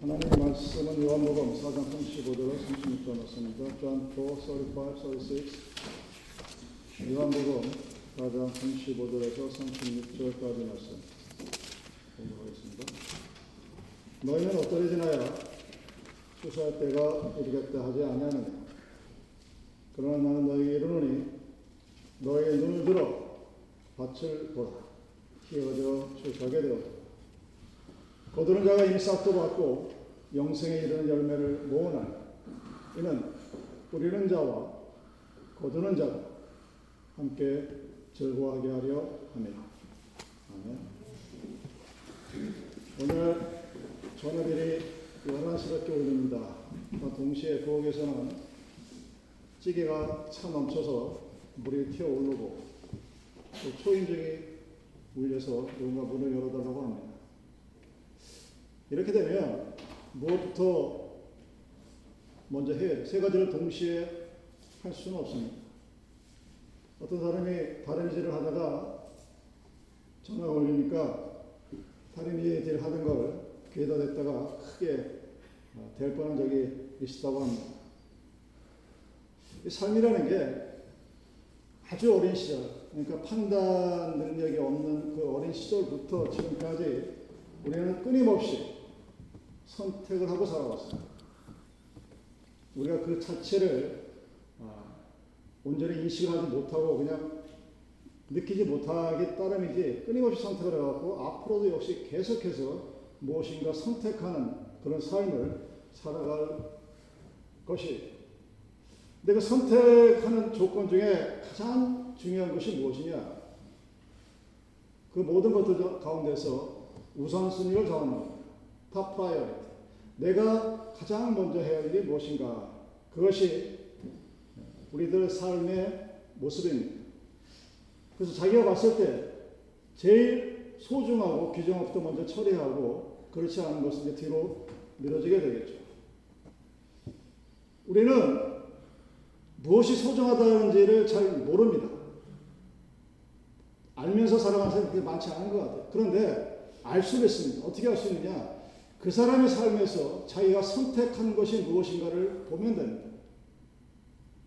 하나님의 말씀은 요한복음 4장 35절로 36절 말씀입니다. John 4, 35, 36 요한복음 4장 35절에서 36절까지 말씀 공부하겠습니다. 너희는 어떠리 지나야 수사할 때가 이르겠다 하지 아니하느냐 그러나 나는 너희에게 이르노니 너희의 눈을 들어 밭을 보라 키워져 추수하게 되었다 거두는 자가 이미 싹도 받고 영생에 이르는 열매를 모으나니 이는 뿌리는 자와 거두는 자가 함께 즐거워하게 하려 함이라. 아멘. 오늘 전화들이 11시밖에 올립니다. 동시에 부엌에서는 찌개가 차 넘쳐서 물이 튀어 오르고 또 초인종이 울려서 누군가 문을 열어달라고 합니다. 이렇게 되면 무엇부터 먼저 해야 돼? 세 가지를 동시에 할 수는 없습니다. 어떤 사람이 다른 일을 하다가 전화가 올리니까 다른 일을 하던 걸 귀에다 댔다가 크게 될 뻔한 적이 있었다고 합니다. 삶이라는 게 아주 어린 시절, 그러니까 판단 능력이 없는 그 어린 시절부터 지금까지 우리는 끊임없이 선택을 하고 살아왔어요. 우리가 그 자체를 온전히 인식을 하지 못하고 그냥 느끼지 못하기 따름이지 끊임없이 선택을 해갖고 앞으로도 역시 계속해서 무엇인가 선택하는 그런 삶을 살아갈 것이. 근데 그 선택하는 조건 중에 가장 중요한 것이 무엇이냐? 그 모든 것들 가운데서 우선순위를 정하는. top priority. 내가 가장 먼저 해야 할 일이 무엇인가? 그것이 우리들 삶의 모습입니다. 그래서 자기가 봤을 때 제일 소중하고 규정 없도 먼저 처리하고 그렇지 않은 것은 이제 뒤로 미뤄지게 되겠죠. 우리는 무엇이 소중하다는지를 잘 모릅니다. 알면서 살아가는 사람이 많지 않은 것 같아요. 그런데 알 수가 있습니다. 어떻게 알 수 있느냐? 그 사람의 삶에서 자기가 선택한 것이 무엇인가를 보면 됩니다.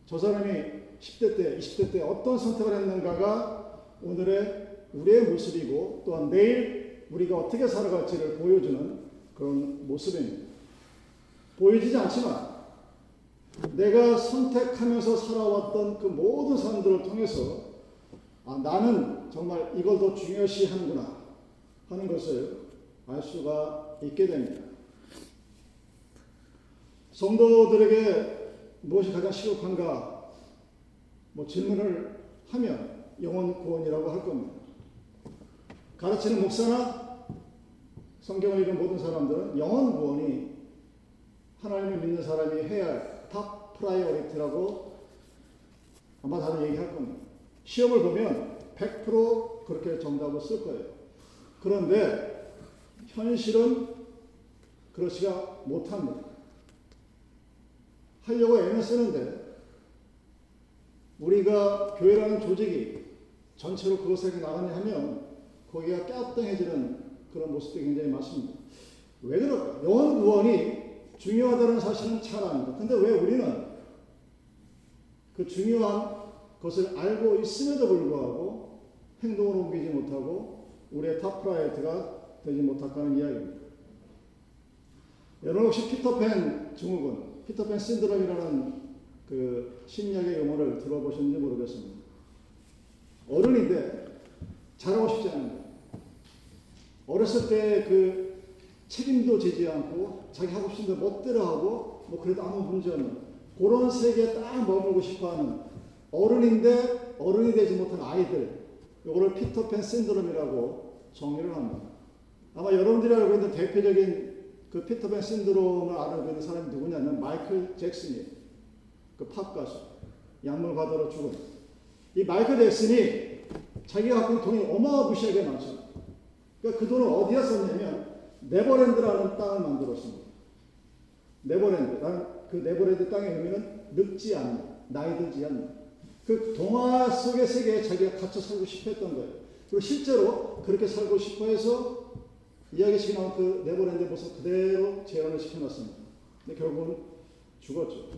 저 사람이 10대 때, 20대 때 어떤 선택을 했는가가 오늘의 우리의 모습이고 또한 내일 우리가 어떻게 살아갈지를 보여주는 그런 모습입니다. 보여지지 않지만 내가 선택하면서 살아왔던 그 모든 사람들을 통해서 아, 나는 정말 이걸 더 중요시 하는구나 하는 것을 알 수가 있게 됩니다. 성도들에게 무엇이 가장 시급한가? 뭐 질문을 하면 영혼 구원이라고 할 겁니다. 가르치는 목사나 성경을 읽은 모든 사람들은 영혼 구원이 하나님을 믿는 사람이 해야 할 top priority라고 아마 다들 얘기할 겁니다. 시험을 보면 100% 그렇게 정답을 쓸 거예요. 그런데 현실은 그렇지가 못합니다. 하려고 애는 쓰는데 우리가 교회라는 조직이 전체로 그것에게 나가냐 하면 거기가 깨뚱해지는 그런 모습들이 굉장히 많습니다. 왜 그럴까? 영원 구원이 중요하다는 사실은 잘 압니다. 근데 왜 우리는 그 중요한 것을 알고 있음에도 불구하고 행동을 옮기지 못하고 우리의 top priority가 되지 못할까는 이야기입니다. 여러분 혹시 피터팬 증후군, 피터팬 신드롬이라는 그 심리학의 용어를 들어보셨는지 모르겠습니다. 어른인데 자라고 싶지 않은 거예요. 어렸을 때 그 책임도 지지 않고 자기 하고 싶은 데 멋대로 하고 뭐 그래도 아무 문제 없는 그런 세계에 딱 머물고 싶어하는 어른인데 어른이 되지 못한 아이들 이거를 피터팬 신드롬이라고 정의를 합니다. 아마 여러분들이 알고 있는 대표적인 그 피터팬 신드롬을 있는 사람이 누구냐면 마이클 잭슨이에요. 그팝 가수. 약물 과다로 죽은. 이 마이클 잭슨이 자기가 갖고 있는 돈이 어마무시하게 많죠. 그러니까 그 돈을 어디에 썼냐면 네버랜드라는 땅을 만들었습니다. 네버랜드. 그 네버랜드 땅의 의미는 늙지 않는, 나이 들지 않는. 그 동화 속의 세계에 자기가 갇혀 살고 싶어 했던 거예요. 그리고 실제로 그렇게 살고 싶어 해서 이야기 속에 나온 그 네버랜드 모습 그대로 재현을 시켜놨습니다. 근데 결국은 죽었죠.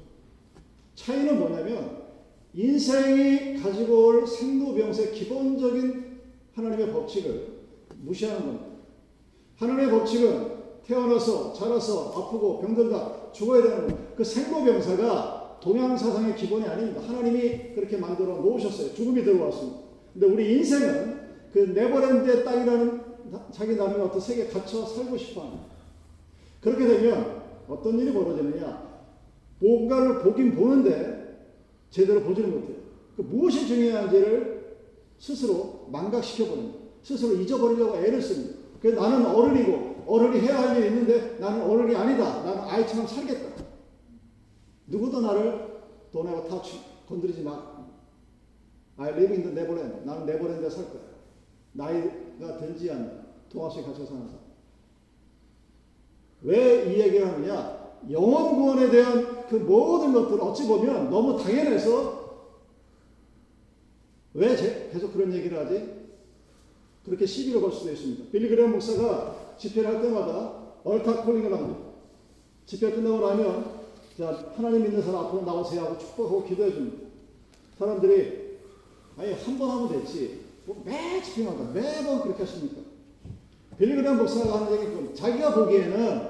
차이는 뭐냐면 인생이 가지고 올 생로병사의 기본적인 하나님의 법칙을 무시하는 겁니다. 하나님의 법칙은 태어나서 자라서 아프고 병들다 죽어야 되는. 그 생로병사가 동양 사상의 기본이 아닙니다. 하나님이 그렇게 만들어 놓으셨어요. 죽음이 들어왔습니다. 근데 우리 인생은 그 네버랜드의 땅이라는 자기 나름의 어떤 세계에 갇혀 살고 싶어 합니다. 그렇게 되면 어떤 일이 벌어지느냐. 뭔가를 보긴 보는데 제대로 보지를 못해요. 그 무엇이 중요한지를 스스로 망각시켜버립니다. 스스로 잊어버리려고 애를 씁니다. 그래서 나는 어른이고 어른이 해야 할 일이 있는데 나는 어른이 아니다. 나는 아이처럼 살겠다. 누구도 나를 ever touch 건드리지 마. I live in the Neverland. 나는 네버랜드에 살 거야. 나 이가 들지 않는 동화 속에 갇혀 사는 사람. 왜이 얘기를 하느냐? 영원 구원에 대한 그 모든 것들 어찌 보면 너무 당연해서 왜 계속 그런 얘기를 하지? 그렇게 시비를 걸 수도 있습니다. 빌리그레 목사가 집회를 할 때마다 얼타 콜링을 합니다. 집회 끝나고 나면 자 하나님 믿는 사람 앞으로 나오세요 하고 축복하고 기도해 줍니다. 사람들이 아니 한 번 하면 됐지 뭐 매 집회마다 매번 그렇게 하십니까? 빌리그레 목사가 하는 얘기 자기가 보기에는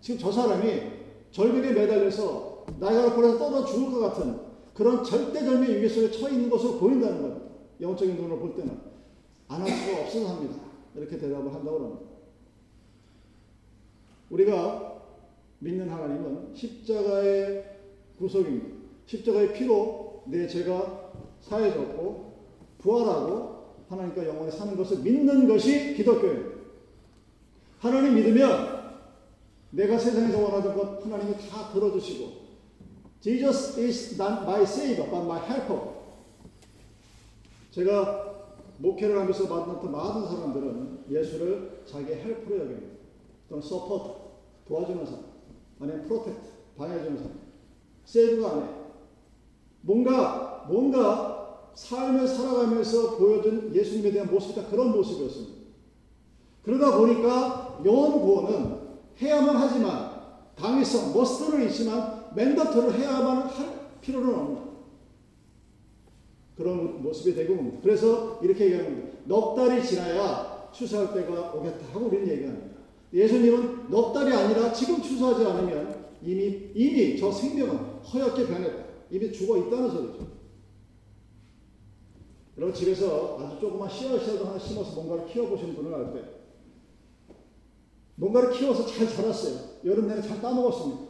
지금 저 사람이 절벽에 매달려서 나이가 골에서 떠나 죽을 것 같은 그런 절대절명 위기 속에 처해 있는 것으로 보인다는 겁니다. 영적인 눈으로 볼 때는 안 할 수가 없어서 합니다. 이렇게 대답을 한다고 합니다. 우리가 믿는 하나님은 십자가의 구속입니다. 십자가의 피로 내 죄가 사해졌고 부활하고 하나님과 영원히 사는 것을 믿는 것이 기독교입니다. 하나님 믿으면 내가 세상에서 원하던 것 하나님이 다 들어주시고 Jesus is not my savior, but my helper. 제가 목회를 하면서 만났던 많은 사람들은 예수를 자기의 helper로 여깁니다. 또는 서포트, 도와주는 사람, 아니면 protector, 방어해주는 사람. savior가 아니에. 뭔가, 뭔가 삶을 살아가면서 보여준 예수님에 대한 모습이 다 그런 모습이었습니다. 그러다 보니까 영혼 구원은 해야만 하지만 당위성, 머스트는 있지만 맨더트를 해야만 할 필요는 없는 그런 모습이 되고 옵니다. 그래서 이렇게 얘기합니다. 넉 달이 지나야 추수할 때가 오겠다 하고 우리는 얘기합니다. 예수님은 넉 달이 아니라 지금 추수하지 않으면 이미 이미 저 생명은 허옇게 변했다. 이미 죽어 있다는 소리죠. 여러분 집에서 아주 조그만 씨앗이라도 하나 심어서 뭔가를 키워보시는 분은 알 때, 뭔가를 키워서 잘 자랐어요. 여름 내내 잘 따먹었습니다.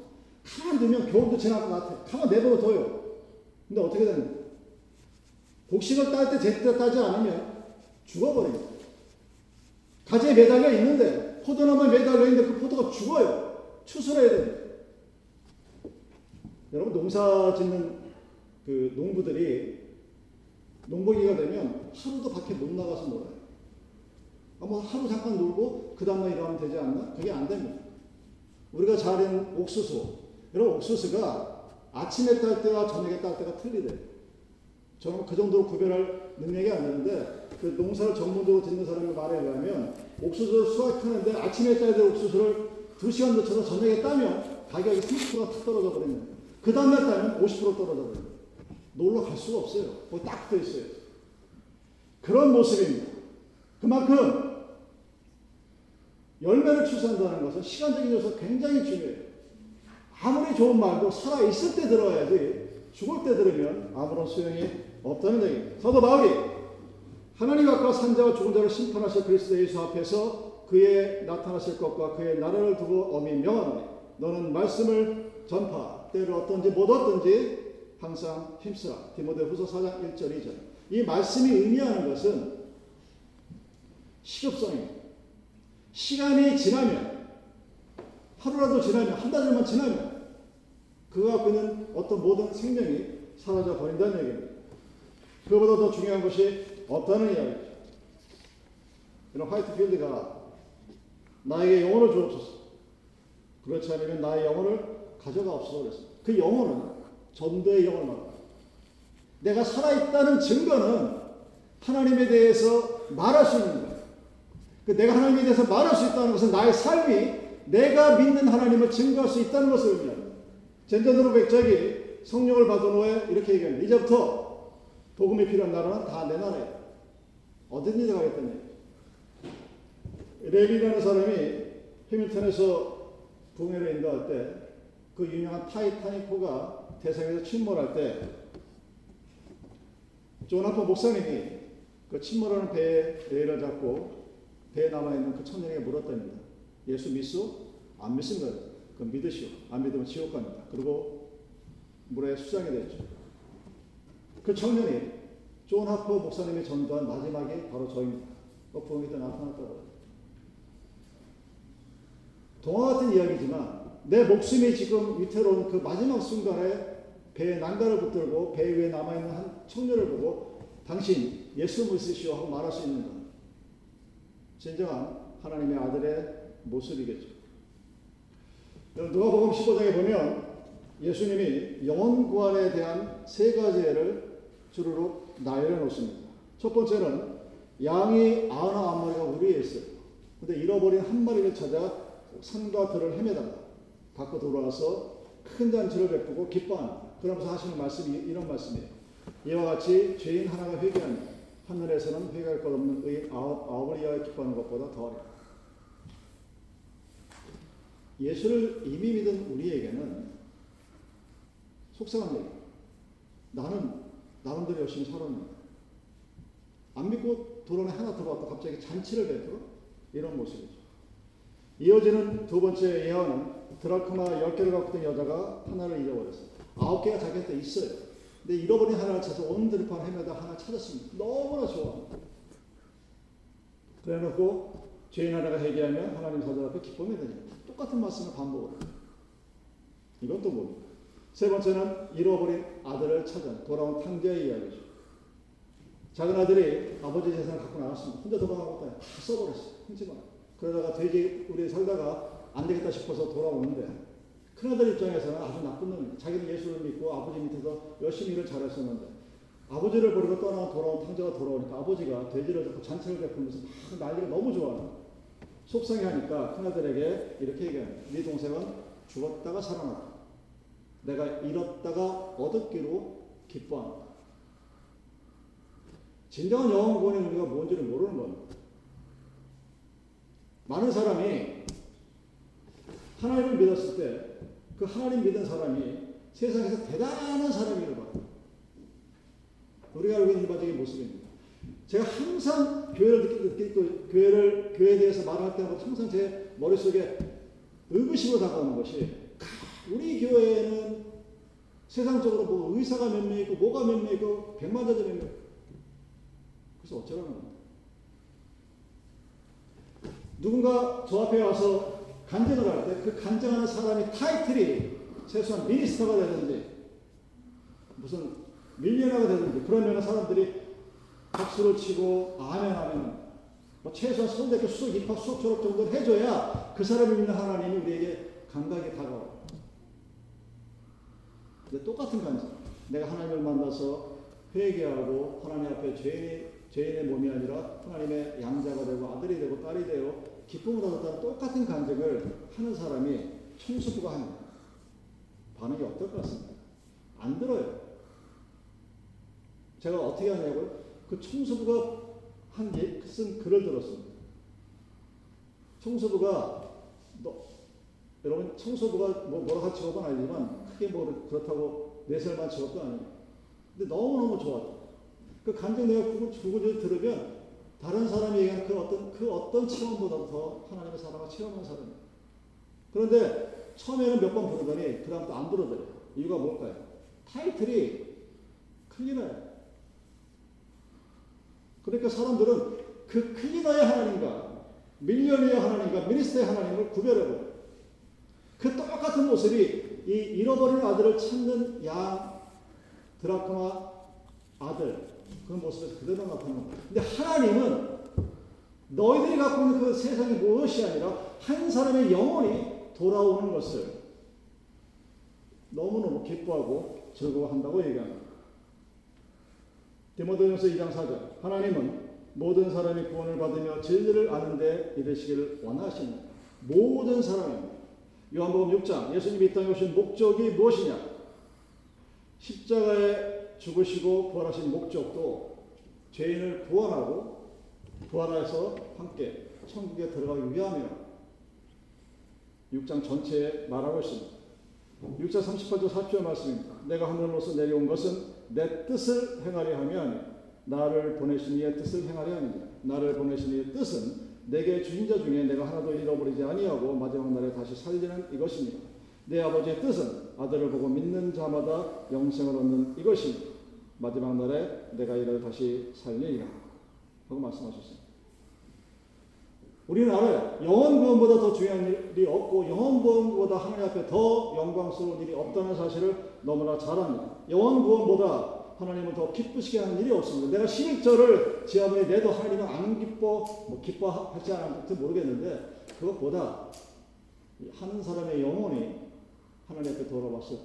가만 두면 겨울도 지날 것 같아. 가만 내버려 둬요. 근데 어떻게 되는 곡식을 딸 때 제때 따지 않으면 죽어버립니다. 가지에 매달려 있는데 포도나무에 매달려 있는데 그 포도가 죽어요. 추수해야 됩니다. 여러분 농사 짓는 그 농부들이 농번기가 되면 하루도 밖에 못 나가서 놀아요. 한번 하루 잠깐 놀고 그 다음날 일하면 되지 않나? 그게 안 됩니다. 우리가 잘 아는 옥수수. 여러분 옥수수가 아침에 딸 때와 저녁에 딸 때가 틀리대요. 저는 그 정도로 구별할 능력이 안 되는데 그 농사를 전문적으로 짓는 사람의 말에 의하면 옥수수를 수확하는데 아침에 따야 될 옥수수를 2시간 늦춰서 저녁에 따면 가격이 30%가 탁 떨어져 버리는 그 다음날 따면 50% 떨어져 버립니다. 놀러 갈 수가 없어요. 거기 딱 붙어 있어요. 그런 모습입니다. 그만큼 열매를 추수한다는 것은 시간적인 요소 굉장히 중요해요. 아무리 좋은 말도 살아있을 때 들어야지 죽을 때 들으면 아무런 소용이 없다는 얘기입니다. 사도 바울이 하나님 앞과 산자와 죽은 자를 심판하실 그리스도 예수 앞에서 그의 나타나실 것과 그의 나라를 두고 엄히 명하노니 너는 말씀을 전파 때를 어떤지 못 어떤지 항상 힘쓰라. 디모데 후서 4장 1절 2절. 이 말씀이 의미하는 것은 시급성입니다. 시간이 지나면 하루라도 지나면 한 달만 지나면 그가 갖고 있는 어떤 모든 생명이 사라져 버린다는 얘기입니다. 그보다 더 중요한 것이 없다는 이야기죠. 이런 화이트필드가 나에게 영혼을 주옵소서. 그렇지 않으면 나의 영혼을 가져가 없어서. 그 영혼은 전도의 영혼을 말합니다. 내가 살아있다는 증거는 하나님에 대해서 말할 수 있는 거예요. 그 내가 하나님에 대해서 말할 수 있다는 것은 나의 삶이 내가 믿는 하나님을 증거할 수 있다는 것을 의미합니다. 젠더드로 백작이 성령을 받은 후에 이렇게 얘기합니다. 이제부터 복음이 필요한 나라는 다 내 나라예요. 어디든지 가겠다는. 레비라는 사람이 해밀턴에서 부흥회를 인도할 때 그 유명한 타이타닉호가 대상에서 침몰할 때 조나퍼 목사님이 그 침몰하는 배에 레일을 잡고 배에 남아있는 그 청년에게 물었답니다. 예수 믿소? 안 믿습니다. 그럼 믿으시오. 안 믿으면 지옥 갑니다. 그리고 물에 수장이 됐죠. 그 청년이 존 하퍼 목사님이 전도한 마지막이 바로 저입니다. 그 부흥회 때 나타났다고 동화 같은 이야기지만 내 목숨이 지금 위태로운 그 마지막 순간에 배에 난간을 붙들고 배 위에 남아있는 한 청년을 보고 당신 예수 믿으시오 하고 말할 수 있는 것. 진정한 하나님의 아들의 모습이겠죠. 누가복음 15장에 보면 예수님이 영원 구원에 대한 세 가지를 주르륵 나열해 놓습니다. 첫 번째는 양이 아흔아 마리가 우리에 있어요. 근데 잃어버린 한 마리를 찾아 산과 들을 헤매다 가 갖고 돌아와서 큰 잔치를 베푸고 기뻐하는 그러면서 하시는 말씀이 이런 말씀이에요. 이와 같이 죄인 하나가 회개하니 하늘에서는 회개할 것 없는 의인 아홉, 아홉을 위하여 기뻐하는 것보다 더하리. 예수를 이미 믿은 우리에게는 속상한 얘기. 나는 나름대로 열심히 살았는데 안 믿고 도론에 하나 들어왔다 갑자기 잔치를 베풀어 이런 모습이죠. 이어지는 두 번째 예언은 드라크마 10개를 갖고 있던 여자가 하나를 잃어버렸어요. 아홉 개가 자기한테 있어요. 근데 잃어버린 하나를 찾아서 온 들판 헤매다 하나 찾았습니다. 너무나 좋아. 그래 놓고 죄인 하나가 회개하면 하나님 사자 앞에 기쁨이 되니까 똑같은 말씀을 반복을 해요. 이건 또 뭡니까? 세 번째는 잃어버린 아들을 찾아 돌아온 탕자의 이야기죠. 작은 아들이 아버지 재산을 갖고 나왔습니다. 혼자 돌아가고 다 써버렸어요. 훔치마. 그러다가 돼지 우리 살다가 안 되겠다 싶어서 돌아오는데 큰아들 입장에서는 아주 나쁜 놈이에요. 자기는 예수를 믿고 아버지 밑에서 열심히 일을 잘했었는데 아버지를 버리고 떠나 돌아온 탕자가 돌아오니까 아버지가 돼지를 잡고 잔치를 베풀면서 막 난리가 너무 좋아하는 속상해하니까 큰아들에게 이렇게 얘기합니다. 네 동생은 죽었다가 살아났다. 내가 잃었다가 얻었기로 기뻐한다. 진정한 구원의 의미가 뭔지를 모르는 겁니다. 많은 사람이 하나님을 믿었을 때 그 하나님 믿은 사람이 세상에서 대단한 사람이라고 봐요. 우리가 알고 있는 일반적인 모습입니다. 제가 항상 교회를 듣고 교회를 교회에 대해서 말할 때마다 항상 제 머릿속에 의구심으로 다가오는 것이 우리 교회는 세상적으로 뭐 의사가 몇 명 있고 뭐가 몇 명 있고 백만자들 몇 명. 그래서 어쩌라는 겁니다. 누군가 저 앞에 와서 간증을 할 때 그 간증하는 사람이 타이틀이 최소한 미니스터가 되든지 무슨 밀리언어가 되든지 그러면 사람들이 박수를 치고 아멘 하면 뭐 최소한 서울대학교 수석 입학 수석 졸업 정도는 해줘야 그 사람이 믿는 하나님이 우리에게 감각이 다가와요. 근데 똑같은 간증. 내가 하나님을 만나서 회개하고 하나님 앞에 죄인이, 죄인의 몸이 아니라 하나님의 양자가 되고 아들이 되고 딸이 되어 기쁨을 얻었다는 똑같은 간증을 하는 사람이 청소부가 합니다. 반응이 어떨 것 같습니까? 안 들어요. 제가 어떻게 하냐고요? 그 청소부가 한 예, 쓴 글을 들었습니다. 청소부가 너, 여러분 청소부가 뭐 뭐라 할 직업은 아니지만 크게 뭐 그렇다고 내세만 직업도 아니에요. 근데 너무너무 좋았다. 그 간증 내가 구구절 들으면 다른 사람이 얘기하는 그 어떤, 그 어떤 체험보다도 더 하나님의 사랑을 체험한 사람이에요. 그런데 처음에는 몇 번 부르더니 그 다음부터 안 부르더래요. 이유가 뭘까요? 타이틀이 클리너예요. 그러니까 사람들은 그 클리너의 하나님과 밀리언의 하나님과 미니스터의 하나님을 구별해버려요. 그 똑같은 모습이 이 잃어버린 아들을 찾는 양 드라크마 아들 그런 모습에서 그대로 나타나는 거예요. 근데 하나님은 너희들이 갖고 있는 그 세상이 무엇이 아니라 한 사람의 영혼이 돌아오는 것을 너무너무 기뻐하고 즐거워한다고 얘기합니다. 디모데전서 2장 4절 하나님은 모든 사람이 구원을 받으며 진리를 아는데 이르시기를 원하시는 모든 사람입니다. 요한복음 6장 예수님이 이 땅에 오신 목적이 무엇이냐? 십자가에 죽으시고 부활하신 목적도 죄인을 구원하고 부활해서 함께 천국에 들어가기 위함이라 6장 전체에 말하고 있습니다. 6장 38절 40절 말씀입니다. 내가 하늘로서 내려온 것은 내 뜻을 행하려 하면 나를 보내신 이의 뜻을 행하려 합니다. 나를 보내신 이의 뜻은 내게 주신 자 중에 내가 하나도 잃어버리지 아니하고 마지막 날에 다시 살리는 이것입니다. 내 아버지의 뜻은 아들을 보고 믿는 자마다 영생을 얻는 이것입니다. 마지막 날에 내가 이를 다시 살리리라 하고 말씀하셨습니다. 우리는 알아요. 영원 구원보다 더 중요한 일이 없고 영원 구원보다 하나님 앞에 더 영광스러운 일이 없다는 사실을 너무나 잘 압니다. 영원 구원보다 하나님은 더 기쁘시게 하는 일이 없습니다. 내가 11절을 제 아무리 내도 하나님은 안 기뻐, 뭐 기뻐할지 않을지 모르겠는데 그것보다 하는 사람의 영혼이 하나님 앞에 돌아왔을 때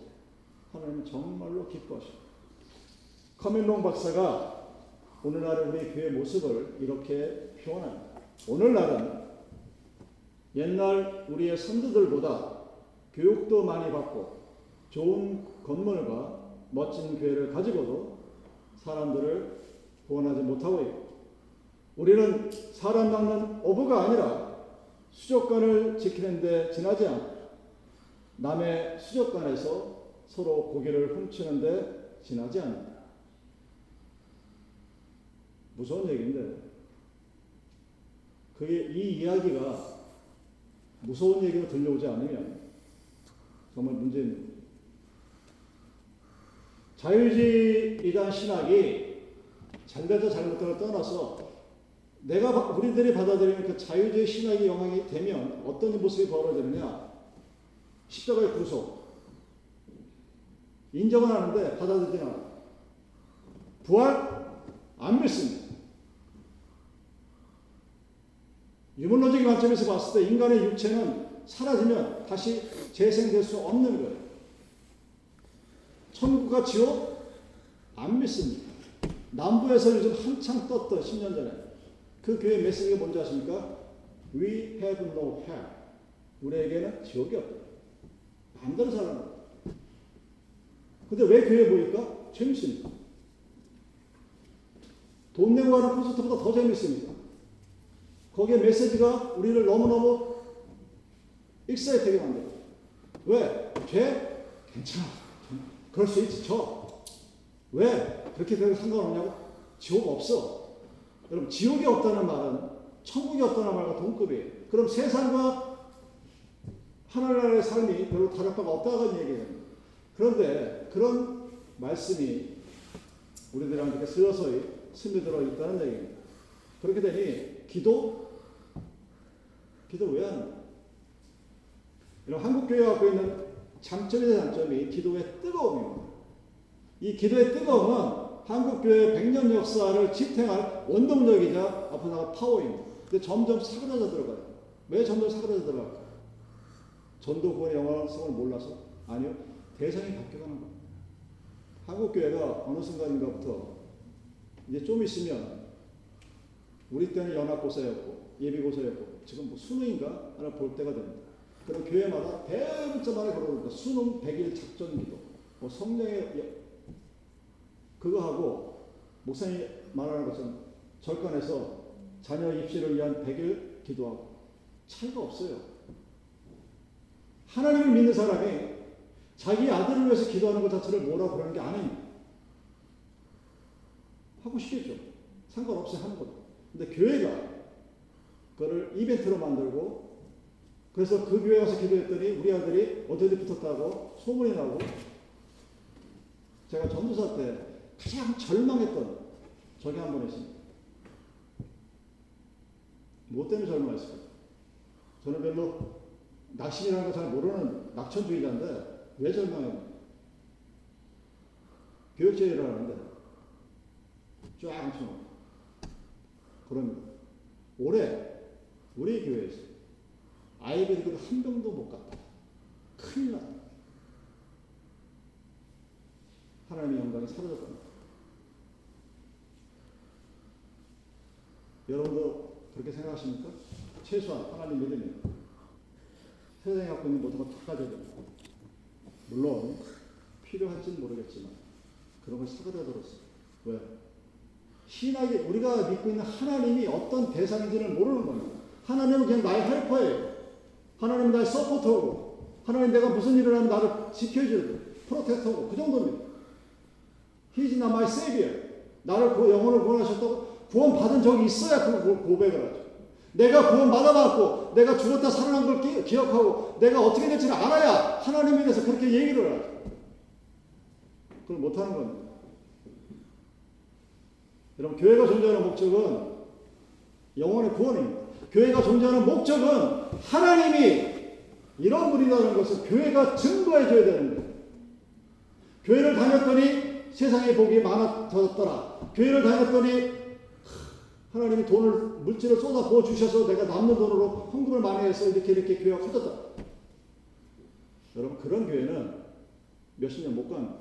하나님은 정말로 기뻐하십니다. 커밀롱 박사가 오늘날 우리 교회 모습을 이렇게 표현합니다. 오늘날은 옛날 우리의 선두들보다 교육도 많이 받고 좋은 건물과 멋진 교회를 가지고도 사람들을 구원하지 못하고 있고 우리는 사람 낚는 어부가 아니라 수족관을 지키는 데 지나지 않고 남의 수족관에서 서로 고기를 훔치는 데 지나지 않는다. 무서운 얘기인데 그게 이 이야기가 무서운 얘기로 들려오지 않으면 정말 문제입니다. 자유주의이란 신학이 잘되다 잘못되다 떠나서 내가 우리들이 받아들이는 그 자유주의 신학의 영향이 되면 어떤 모습이 벌어지느냐 십자가의 구속 인정은 하는데 받아들이지 않아 부활 안 믿습니다. 유물론적인 관점에서 봤을 때 인간의 육체는 사라지면 다시 재생될 수 없는 거예요. 천국과 지옥 안 믿습니다. 남부에서 요즘 한창 떴던 10년 전에 그 교회 메시지가 뭔지 아십니까? We have no hell. 우리에게는 지옥이 없다. 마음대로 살아라. 근데 왜 교회 보니까 재밌습니다. 돈 내고 가는 콘서트보다 더 재밌습니다. 거기에 메시지가 우리를 너무너무 익사이트하게 만들어요. 왜? 죄? 괜찮아. 그럴 수 있지. 저. 왜? 그렇게 되면 상관없냐고? 지옥 없어. 여러분, 지옥이 없다는 말은 천국이 없다는 말과 동급이에요. 그럼 세상과 하늘나라의 삶이 별로 다를 바가 없다는 얘기예요. 그런데 그런 말씀이 우리들한테 서서히 스며들어 있다는 얘기입니다. 그렇게 되니 기도? 기도를 왜 하는 거야? 이런 한국교회가 갖고 있는 장점의 장점이 기도의 뜨거움입니다. 이 기도의 뜨거움은 한국교회 100년 역사를 지탱할 원동력이자 앞으로 나갈 파워입니다. 근데 점점 사그라져 들어가요. 왜 점점 사그라져 들어갈까요? 전도구원의 영화성을 몰라서? 아니요. 대상이 바뀌어가는 겁니다. 한국교회가 어느 순간인가부터 이제 좀 있으면 우리 때는 연합고사였고 예비고사였고 지금 뭐 수능인가 하나 볼 때가 됩니다. 그럼 교회마다 대문자만에 걸어놓니까 수능 100일 작전기도, 뭐 성령의 그거 하고 목사님 말하는 것처럼 절간에서 자녀 입시를 위한 100일 기도하고 차이가 없어요. 하나님을 믿는 사람이 자기 아들을 위해서 기도하는 것 자체를 뭐라 그러는 게 아닙니다. 하고 싶겠죠. 상관없이 하는 거죠. 근데 교회가 그거를 이벤트로 만들고 그래서 그 교회 가서 기도했더니 우리 아들이 어떻게 붙었다고 소문이 나고 제가 전도사 때 가장 절망했던 적이 한 번 있습니다. 뭐 때문에 절망했을까요? 저는 별로 낙신이라는 거잘 모르는 낙천주의자인데 왜 절망했나? 교육제의를 하는데 쫙 앉혀놓고 그럽니다. 올해 우리 교회에서 아이들이 한 병도 못 갔다. 큰일 났다. 하나님의 영광이 사라졌다. 여러분도 그렇게 생각하십니까? 최소한 하나님 믿으면 세상에 갖고 있는 모든 걸다 가져야 됩니다. 물론 필요할지는 모르겠지만 그런 걸 사가다 들었어요. 왜? 신학이 우리가 믿고 있는 하나님이 어떤 대상인지는 모르는 겁니다. 하나님은 그냥 나의 헬퍼예요. 하나님은 나의 서포터고 하나님 내가 무슨 일을 하면 나를 지켜주고 프로텍터고 그 정도입니다. He's not my savior. 나를 그 영혼을 구원하셨다고 구원 받은 적이 있어야 그 고백을 하죠. 내가 구원 받아봤고 내가 죽었다 살아난 걸 기, 억하고 내가 어떻게 될지를 알아야 하나님에 대해서 그렇게 얘기를 하죠. 그걸 못하는 겁니다. 여러분 교회가 존재하는 목적은 영혼의 구원입니다. 교회가 존재하는 목적은 하나님이 이런 분이라는 것을 교회가 증거해 줘야 되는 거예요. 교회를 다녔더니 세상에 복이 많아졌더라. 교회를 다녔더니 하나님이 돈을 물질을 쏟아 부어 주셔서 내가 남는 돈으로 헌금을 많이 해서 이렇게 이렇게 교회가 커졌다. 여러분 그런 교회는 몇십 년못 갑니다.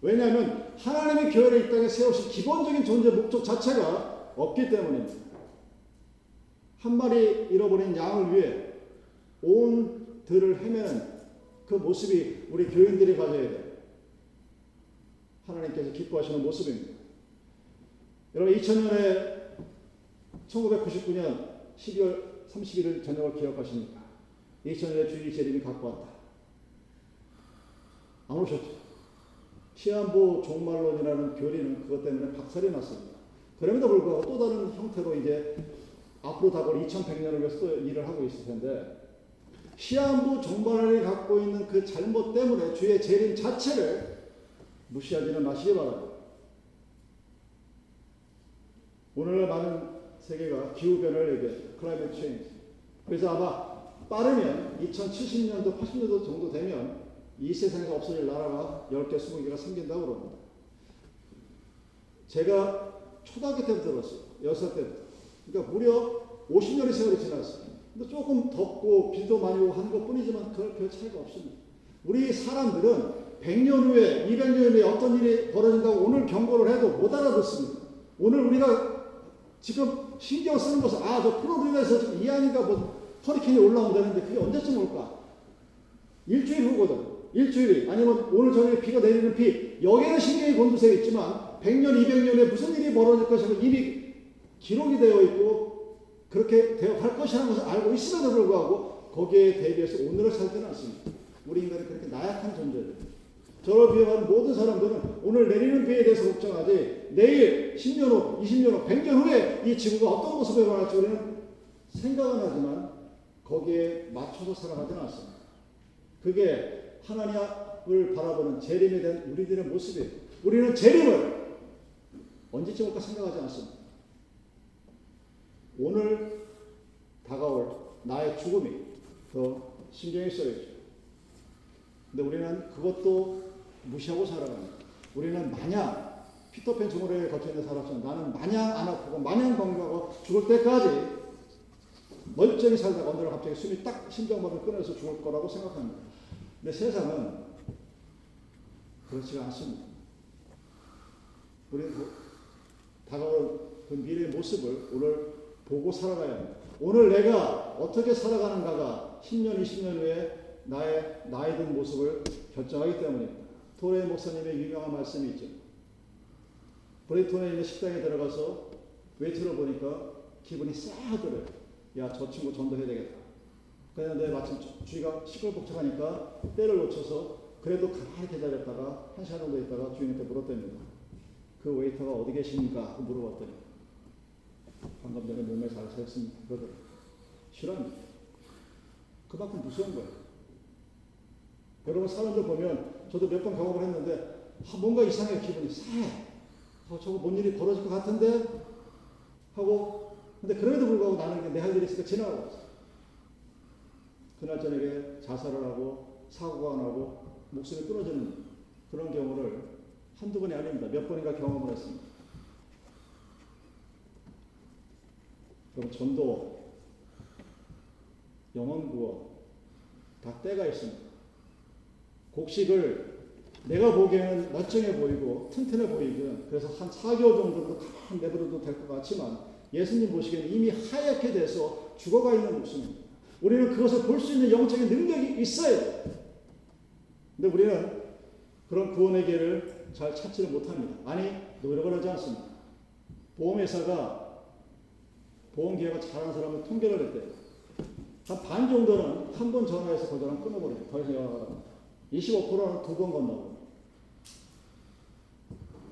왜냐하면 하나님의 교회를 이 땅에 세우신 기본적인 존재 목적 자체가 없기 때문입니다. 한 마리 잃어버린 양을 위해 온 들을 헤매는 그 모습이 우리 교인들이 가져야 돼요. 하나님께서 기뻐하시는 모습입니다. 여러분 2000년에 1999년 12월 31일 저녁을 기억하십니까? 2000년에 주일 재림이 갖고 왔다. 안 오셨죠? 시한부 종말론이라는 교리는 그것 때문에 박살이 났습니다. 그럼에도 불구하고 또 다른 형태로 이제 앞으로 다가올 2100년을 위해서 또 일을 하고 있을 텐데 시한부 종말론이 갖고 있는 그 잘못 때문에 주의 재림 자체를 무시하지는 마시기 바랍니다. 오늘날 많은 세계가 기후변화를 얘기하죠. 클라이맥 체인지. 그래서 아마 빠르면 2070년도, 80년도 정도 되면 이 세상에서 없어질 나라가 10개, 20개가 생긴다고 그럽니다. 제가 초등학교 때부터 들었어요. 6살 때부터. 그러니까 무려 50년의 세월이 지났어요. 근데 조금 덥고 비도 많이 오고 하는 것 뿐이지만 별, 별 차이가 없습니다. 우리 사람들은 100년 후에, 200년 후에 어떤 일이 벌어진다고 오늘 경고를 해도 못 알아듣습니다. 오늘 우리가 지금 신경 쓰는 것은, 아, 저 프로그램에서 지금 이안이가 뭐 허리케인이 올라온다는데 그게 언제쯤 올까? 일주일 후거든. 일주일이 아니면 오늘 저녁에 비가 내리는 비 여기에는 신경이 곤두세어 있지만 100년, 200년에 무슨 일이 벌어질 것이고 이미 기록이 되어 있고 그렇게 되어 갈 것이라는 것을 알고 있음에도 불구하고 거기에 대비해서 오늘을 살지는 않습니다. 우리 인간은 그렇게 나약한 존재들. 저를 비하는 모든 사람들은 오늘 내리는 비에 대해서 걱정하지 내일 10년 후, 20년 후, 100년 후에 이 지구가 어떤 모습에 변할지 우리는 생각은 하지만 거기에 맞춰서 살아가지는 않습니다. 그게 하나님을 바라보는 재림에 대한 우리들의 모습이에요. 우리는 재림을 언제쯤 올까 생각하지 않습니다. 오늘 다가올 나의 죽음이 더 신경이 써야죠. 근데 우리는 그것도 무시하고 살아갑니다. 우리는 마냥 피터팬 증후에 거쳐 있는 사람처럼 나는 마냥 안 아프고 마냥 건강하고 죽을 때까지 멀쩡히 살다가 어느 날 갑자기 숨이 딱 심장마비 끊어서 죽을 거라고 생각합니다. 근데 세상은 그렇지가 않습니다. 우리는 그 다가올 그 미래의 모습을 오늘 보고 살아가야 합니다. 오늘 내가 어떻게 살아가는가가 10년, 20년 후에 나의 나이 든 모습을 결정하기 때문입니다. 토레이 목사님의 유명한 말씀이 있죠. 브레이톤에 있는 식당에 들어가서 웨이터를 보니까 기분이 싸하더래요. 야, 저 친구 전도해야 되겠다. 그런데 마침 주위가 시끌벅적하니까 때를 놓쳐서 그래도 가만히 기다렸다가 한 시간 정도 있다가 주인한테 물었답니다. 그 웨이터가 어디 계십니까? 물어봤더니 방금 전에 몸에 잘 샜습니다. 그러더라고요. 싫어합니다. 그만큼 무서운 거예요. 여러분 사람들 보면 저도 몇 번 경험을 했는데 아, 뭔가 이상해 기분이 싸해. 아, 저거 뭔 일이 벌어질 것 같은데 하고 근데 그럼에도 불구하고 나는 내 할 일이 있으니까 지나가고 있어. 그날 저녁에 자살을 하고 사고가 나고 목숨이 끊어지는 그런 경우를 한두 번이 아닙니다. 몇 번인가 경험을 했습니다. 그럼 전도, 영원구호 다 때가 있습니다. 곡식을 내가 보기에는 멀쩡해 보이고 튼튼해 보이고 그래서 한 4개월 정도로 가만 내버려도 될 것 같지만 예수님 보시기에는 이미 하얗게 돼서 죽어가 있는 모습입니다. 우리는 그것을 볼 수 있는 영적인 능력이 있어야 돼요. 근데 우리는 그런 구원의 길을 잘 찾지를 못합니다. 아니, 노력을 하지 않습니다. 보험회사가 보험계약을 잘하는 사람을 통계를 했대요. 한 반 정도는 한 번 전화해서 거절하면 끊어버려요. 더 이상 연락을 합니다. 25%는 두 번 건너고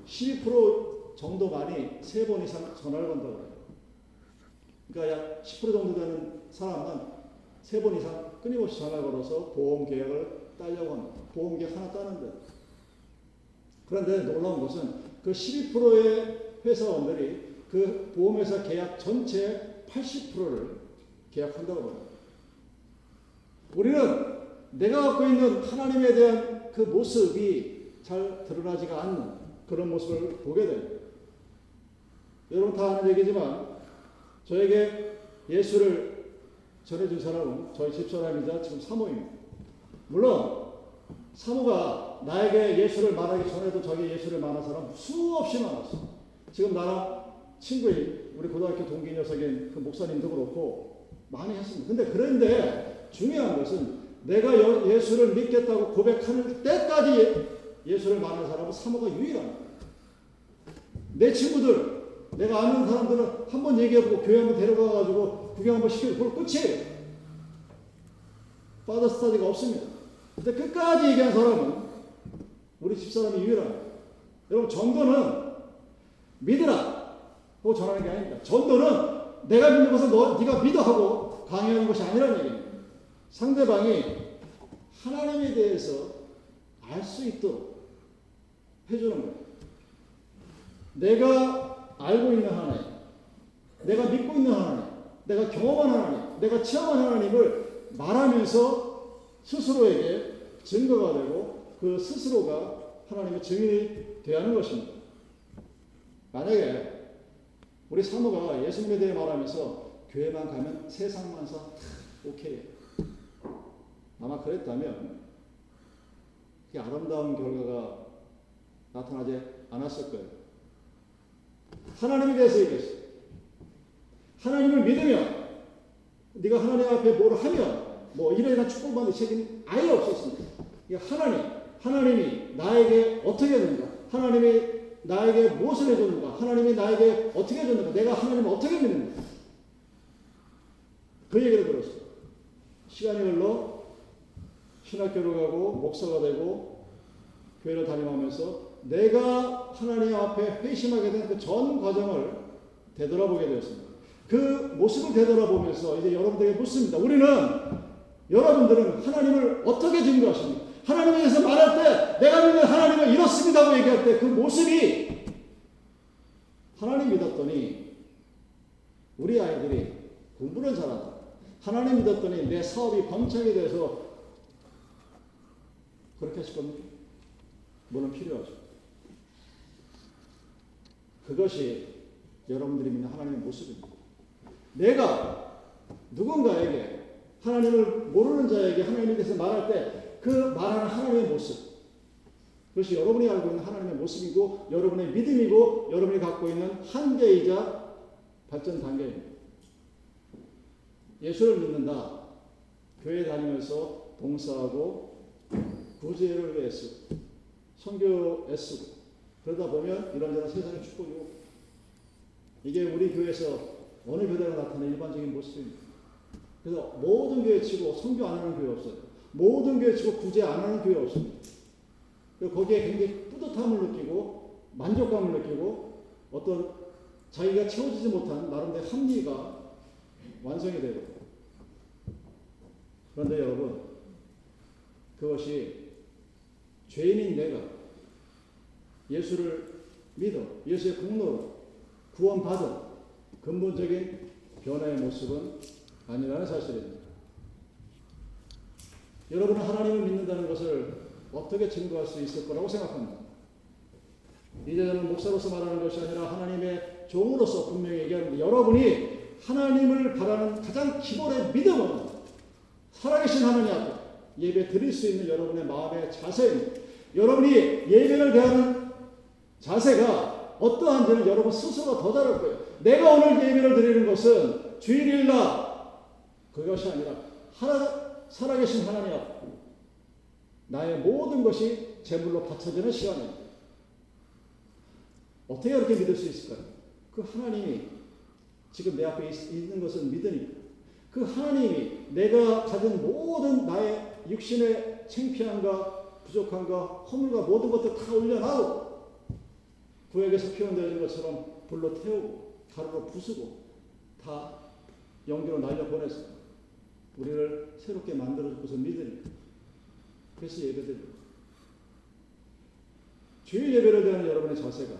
12% 정도만이 세 번 이상 전화를 건다고 해요. 그러니까 약 10% 정도 되는 사람은 세 번 이상 끊임없이 전화 걸어서 보험 계약을 따려고 합니다. 보험 계약 하나 따는데. 그런데 놀라운 것은 그 12%의 회사원들이 그 보험회사 계약 전체 80%를 계약한다고 합니다. 우리는 내가 갖고 있는 하나님에 대한 그 모습이 잘 드러나지가 않는 그런 모습을 보게 됩니다. 여러분 다 아는 얘기지만 저에게 예수를 전해준 사람은 저희 집사람이자 지금 사모입니다. 물론 사모가 나에게 예수를 말하기 전에도 저기 예수를 말한 사람 수없이 많았어. 지금 나랑 친구인 우리 고등학교 동기 녀석인 그 목사님도 그렇고 많이 했습니다. 근데 그런데 중요한 것은 내가 예수를 믿겠다고 고백하는 때까지 예수를 말하는 사람은 사모가 유일합니다. 내 친구들, 내가 아는 사람들은 한 번 얘기해보고 교회 한번 데려가가지고 구경 한번 시켜고 그걸 끝이에요. 파더 스타디가 없습니다. 근데 끝까지 얘기한 사람은 우리 집사람이 유일합니다. 여러분, 전도는 믿으라 하 고 전하는 게 아닙니다. 전도는 내가 믿는 것을 너, 네가 믿어 하고 강요하는 것이 아니라는 얘기입니다. 상대방이 하나님에 대해서 알 수 있도록 해주는 거예요. 내가 알고 있는 하나님, 내가 믿고 있는 하나님, 내가 경험한 하나님, 내가 체험한 하나님을 말하면서 스스로에게 증거가 되고 그 스스로가 하나님의 증인이 되야 하는 것입니다. 만약에 우리 사모가 예수님에 대해 말하면서 교회만 가면 세상 만 사 오케이. 아마 그랬다면 그 아름다운 결과가 나타나지 않았을 거예요. 하나님에 대해서 얘기했어요. 하나님을 믿으면 네가 하나님 앞에 뭘 하면 뭐 이러이러한 축복받는 책임이 아예 없었습니다. 하나님, 하나님이 나에게 어떻게 해준가? 하나님이 나에게 무엇을 해줬는가? 하나님이 나에게 어떻게 해줬는가? 내가 하나님을 어떻게 믿는가? 그 얘기를 들었어요. 시간이 흘러 신학교를 가고 목사가 되고 교회를 다니면서 내가 하나님 앞에 회심하게 된 그 전 과정을 되돌아보게 되었습니다. 그 모습을 되돌아보면서 이제 여러분들에게 묻습니다. 우리는 여러분들은 하나님을 어떻게 증거하십니까? 하나님에 대해서 말할 때 내가 믿는 하나님은 이렇습니다고 얘기할 때 그 모습이 하나님 믿었더니 우리 아이들이 공부를 잘한다. 하나님 믿었더니 내 사업이 번창이 돼서 그렇게 하실 겁니까? 뭐는 필요하죠. 그것이 여러분들이 믿는 하나님의 모습입니다. 내가 누군가에게 하나님을 모르는 자에게 하나님에 대해서 말할 때 그 말하는 하나님의 모습 그것이 여러분이 알고 있는 하나님의 모습이고 여러분의 믿음이고 여러분이 갖고 있는 한계이자 발전 단계입니다. 예수를 믿는다. 교회 다니면서 봉사하고 구제를 위해 쓰고 선교 애쓰고 그러다 보면 이런저런 세상의 축복이고 이게 우리 교회에서 어느 교회가 나타나는 일반적인 모습입니다. 그래서 모든 교회 치고 선교 안 하는 교회 없어요. 모든 교회 치고 구제 안 하는 교회 없습니다. 거기에 굉장히 뿌듯함을 느끼고 만족감을 느끼고 어떤 자기가 채워지지 못한 나름대로 합리가 완성이 되고 그런데 여러분 그것이 죄인인 내가 예수를 믿어 예수의 공로로 구원받은 근본적인 변화의 모습은 아니라는 사실입니다. 여러분은 하나님을 믿는다는 것을 어떻게 증거할 수 있을 거라고 생각합니다. 이제 저는 목사로서 말하는 것이 아니라 하나님의 종으로서 분명히 얘기하는데 여러분이 하나님을 바라는 가장 기본의 믿음은 살아계신 하나님 앞에 예배 드릴 수 있는 여러분의 마음의 자세입니다. 여러분이 예배를 대하는 자세가 어떠한지는 여러분 스스로가 더 잘할 거예요. 내가 오늘 예배를 드리는 것은 주일일날 그것이 아니라 하나, 살아계신 하나님 앞 나의 모든 것이 제물로 바쳐지는 시간입니다. 어떻게 그렇게 믿을 수 있을까요? 그 하나님이 지금 내 앞에 있, 있는 것은 믿으니까 그 하나님이 내가 가진 모든 나의 육신의 창피함과 부족함과 허물과 모든 것들 다 올려놔도 구약에서 표현되는 것처럼 불로 태우고 가루로 부수고 다 연기로 날려보내서 우리를 새롭게 만들어주고서 믿으니까 그래서 예배드립니다. 주일 예배를 대한 여러분의 자세가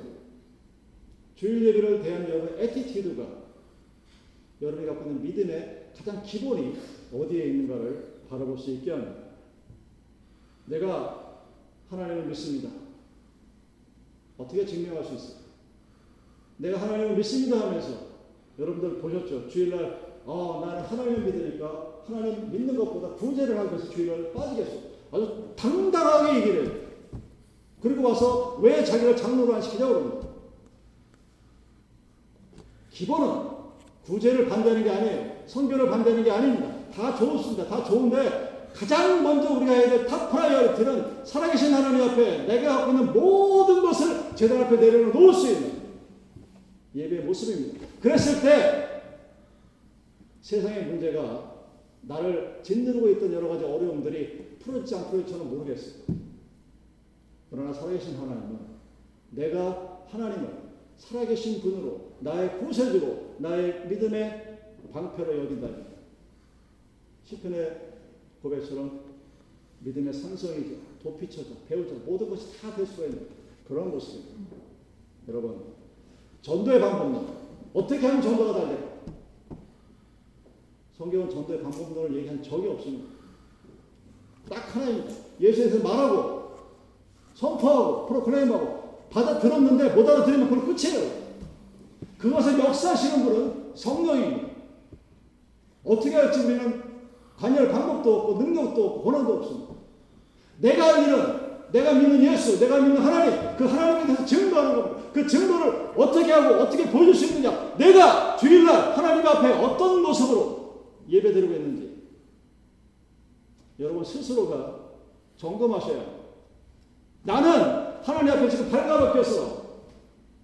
주일 예배를 대한 여러분의 attitude가 여러분이 갖고 있는 믿음의 가장 기본이 어디에 있는가를 바라볼 수 있게 합니다. 내가 하나님을 믿습니다. 어떻게 증명할 수 있을까? 내가 하나님을 믿습니다 하면서 여러분들 보셨죠? 주일날 아, 나는 하나님을 믿으니까 하나님 믿는 것보다 구제를 하기 위해서 주일날 빠지겠어. 아주 당당하게 얘기를 그리고 와서 왜 자기를 장로로 안 시키냐고 그럽니다. 기본은 구제를 반대하는 게 아니에요. 선교를 반대하는 게 아닙니다. 다 좋습니다. 다 좋은데 가장 먼저 우리가 해야 될 top priority는 살아계신 하나님 앞에 내가 갖고 있는 모든 것을 제단 앞에 내려놓을 수 있는 예배의 모습입니다. 그랬을 때 세상의 문제가 나를 짓누르고 있던 여러 가지 어려움들이 풀어지지 안 풀어질지는 모르겠어요. 그러나 살아계신 하나님은 내가 하나님을 살아계신 분으로 나의 구세주로 나의 믿음의 방패로 여긴다니 시편의 고백처럼 믿음의 산성이죠 도피처죠 배우죠 모든 것이 다 될 수가 있는 그런 모습입니다. 여러분 전도의 방법론 어떻게 하면 전도가 잘 될까? 성경은 전도의 방법론을 얘기한 적이 없습니다. 딱 하나입니다. 예수에서 말하고 선포하고 프로클레임하고 받아 들었는데 못 알아들으면 그건 끝이에요. 그것을 역사하시는 분은 성령입니다. 어떻게 할지 우리는 관여할 방법도 없고 능력도 없고 권한도 없습니다. 내가 할 일은 내가 믿는 예수, 내가 믿는 하나님, 그 하나님에 대해서 증거하는 겁니다. 그 증거를 어떻게 하고 어떻게 보여줄 수 있느냐? 내가 주일날 하나님 앞에 어떤 모습으로 예배 드리고 있는지 여러분 스스로가 점검하셔야. 나는 하나님 앞에 지금 발가벗겨서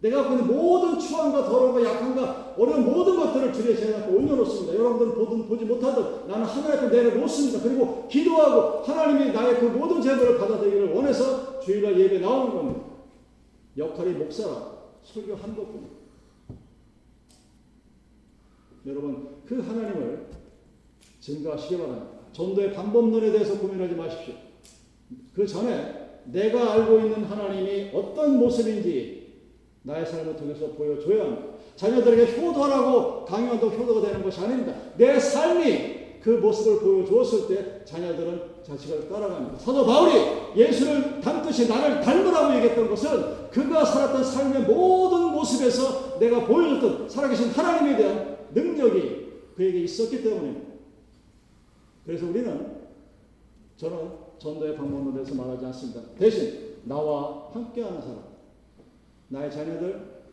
내가 갖고 있는 모든 추함과 더러움과 약함과 어려운 모든 것들을 주의 제자 앞에 올려놓습니다. 여러분들은 보든 보지 못하든 나는 하나님 앞에 내려놓습니다. 그리고 기도하고 하나님이 나의 그 모든 제물을 받아들이기를 원해서 주일날 예배 나오는 겁니다. 역할이 목사라 설교 한 것뿐입니다. 여러분 그 하나님을 증거하시기 바랍니다. 전도의 방법론에 대해서 고민하지 마십시오. 그 전에 내가 알고 있는 하나님이 어떤 모습인지 나의 삶을 통해서 보여줘야 합니다. 자녀들에게 효도하라고 강요한다고 효도가 되는 것이 아닙니다. 내 삶이 그 모습을 보여주었을 때 자녀들은 자식을 따라갑니다. 사도 바울이 예수를 닮듯이 나를 닮으라고 얘기했던 것은 그가 살았던 삶의 모든 모습에서 내가 보여줬던 살아계신 하나님에 대한 능력이 그에게 있었기 때문입니다. 그래서 우리는 저는 전도의 방법론에 대해서 말하지 않습니다. 대신 나와 함께하는 사람, 나의 자녀들,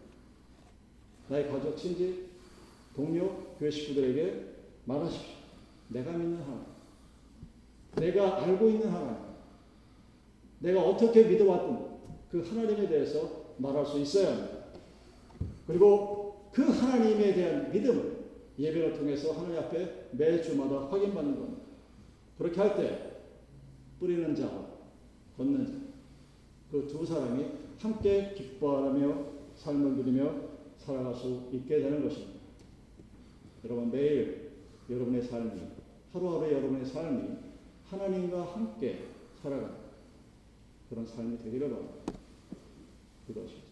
나의 가족, 친지, 동료, 교회 식구들에게 말하십시오. 내가 믿는 하나님, 내가 알고 있는 하나님, 내가 어떻게 믿어왔던 그 하나님에 대해서 말할 수 있어야 합니다. 그리고 그 하나님에 대한 믿음을 예배를 통해서 하나님 앞에 매 주마다 확인받는 겁니다. 그렇게 할 때 뿌리는 자와 걷는 자, 그 두 사람이 함께 기뻐하며 삶을 누리며 살아갈 수 있게 되는 것입니다. 여러분 매일 여러분의 삶이 하루하루 여러분의 삶이 하나님과 함께 살아가는 그런 삶이 되기를 바랍니다. 기도하십시오.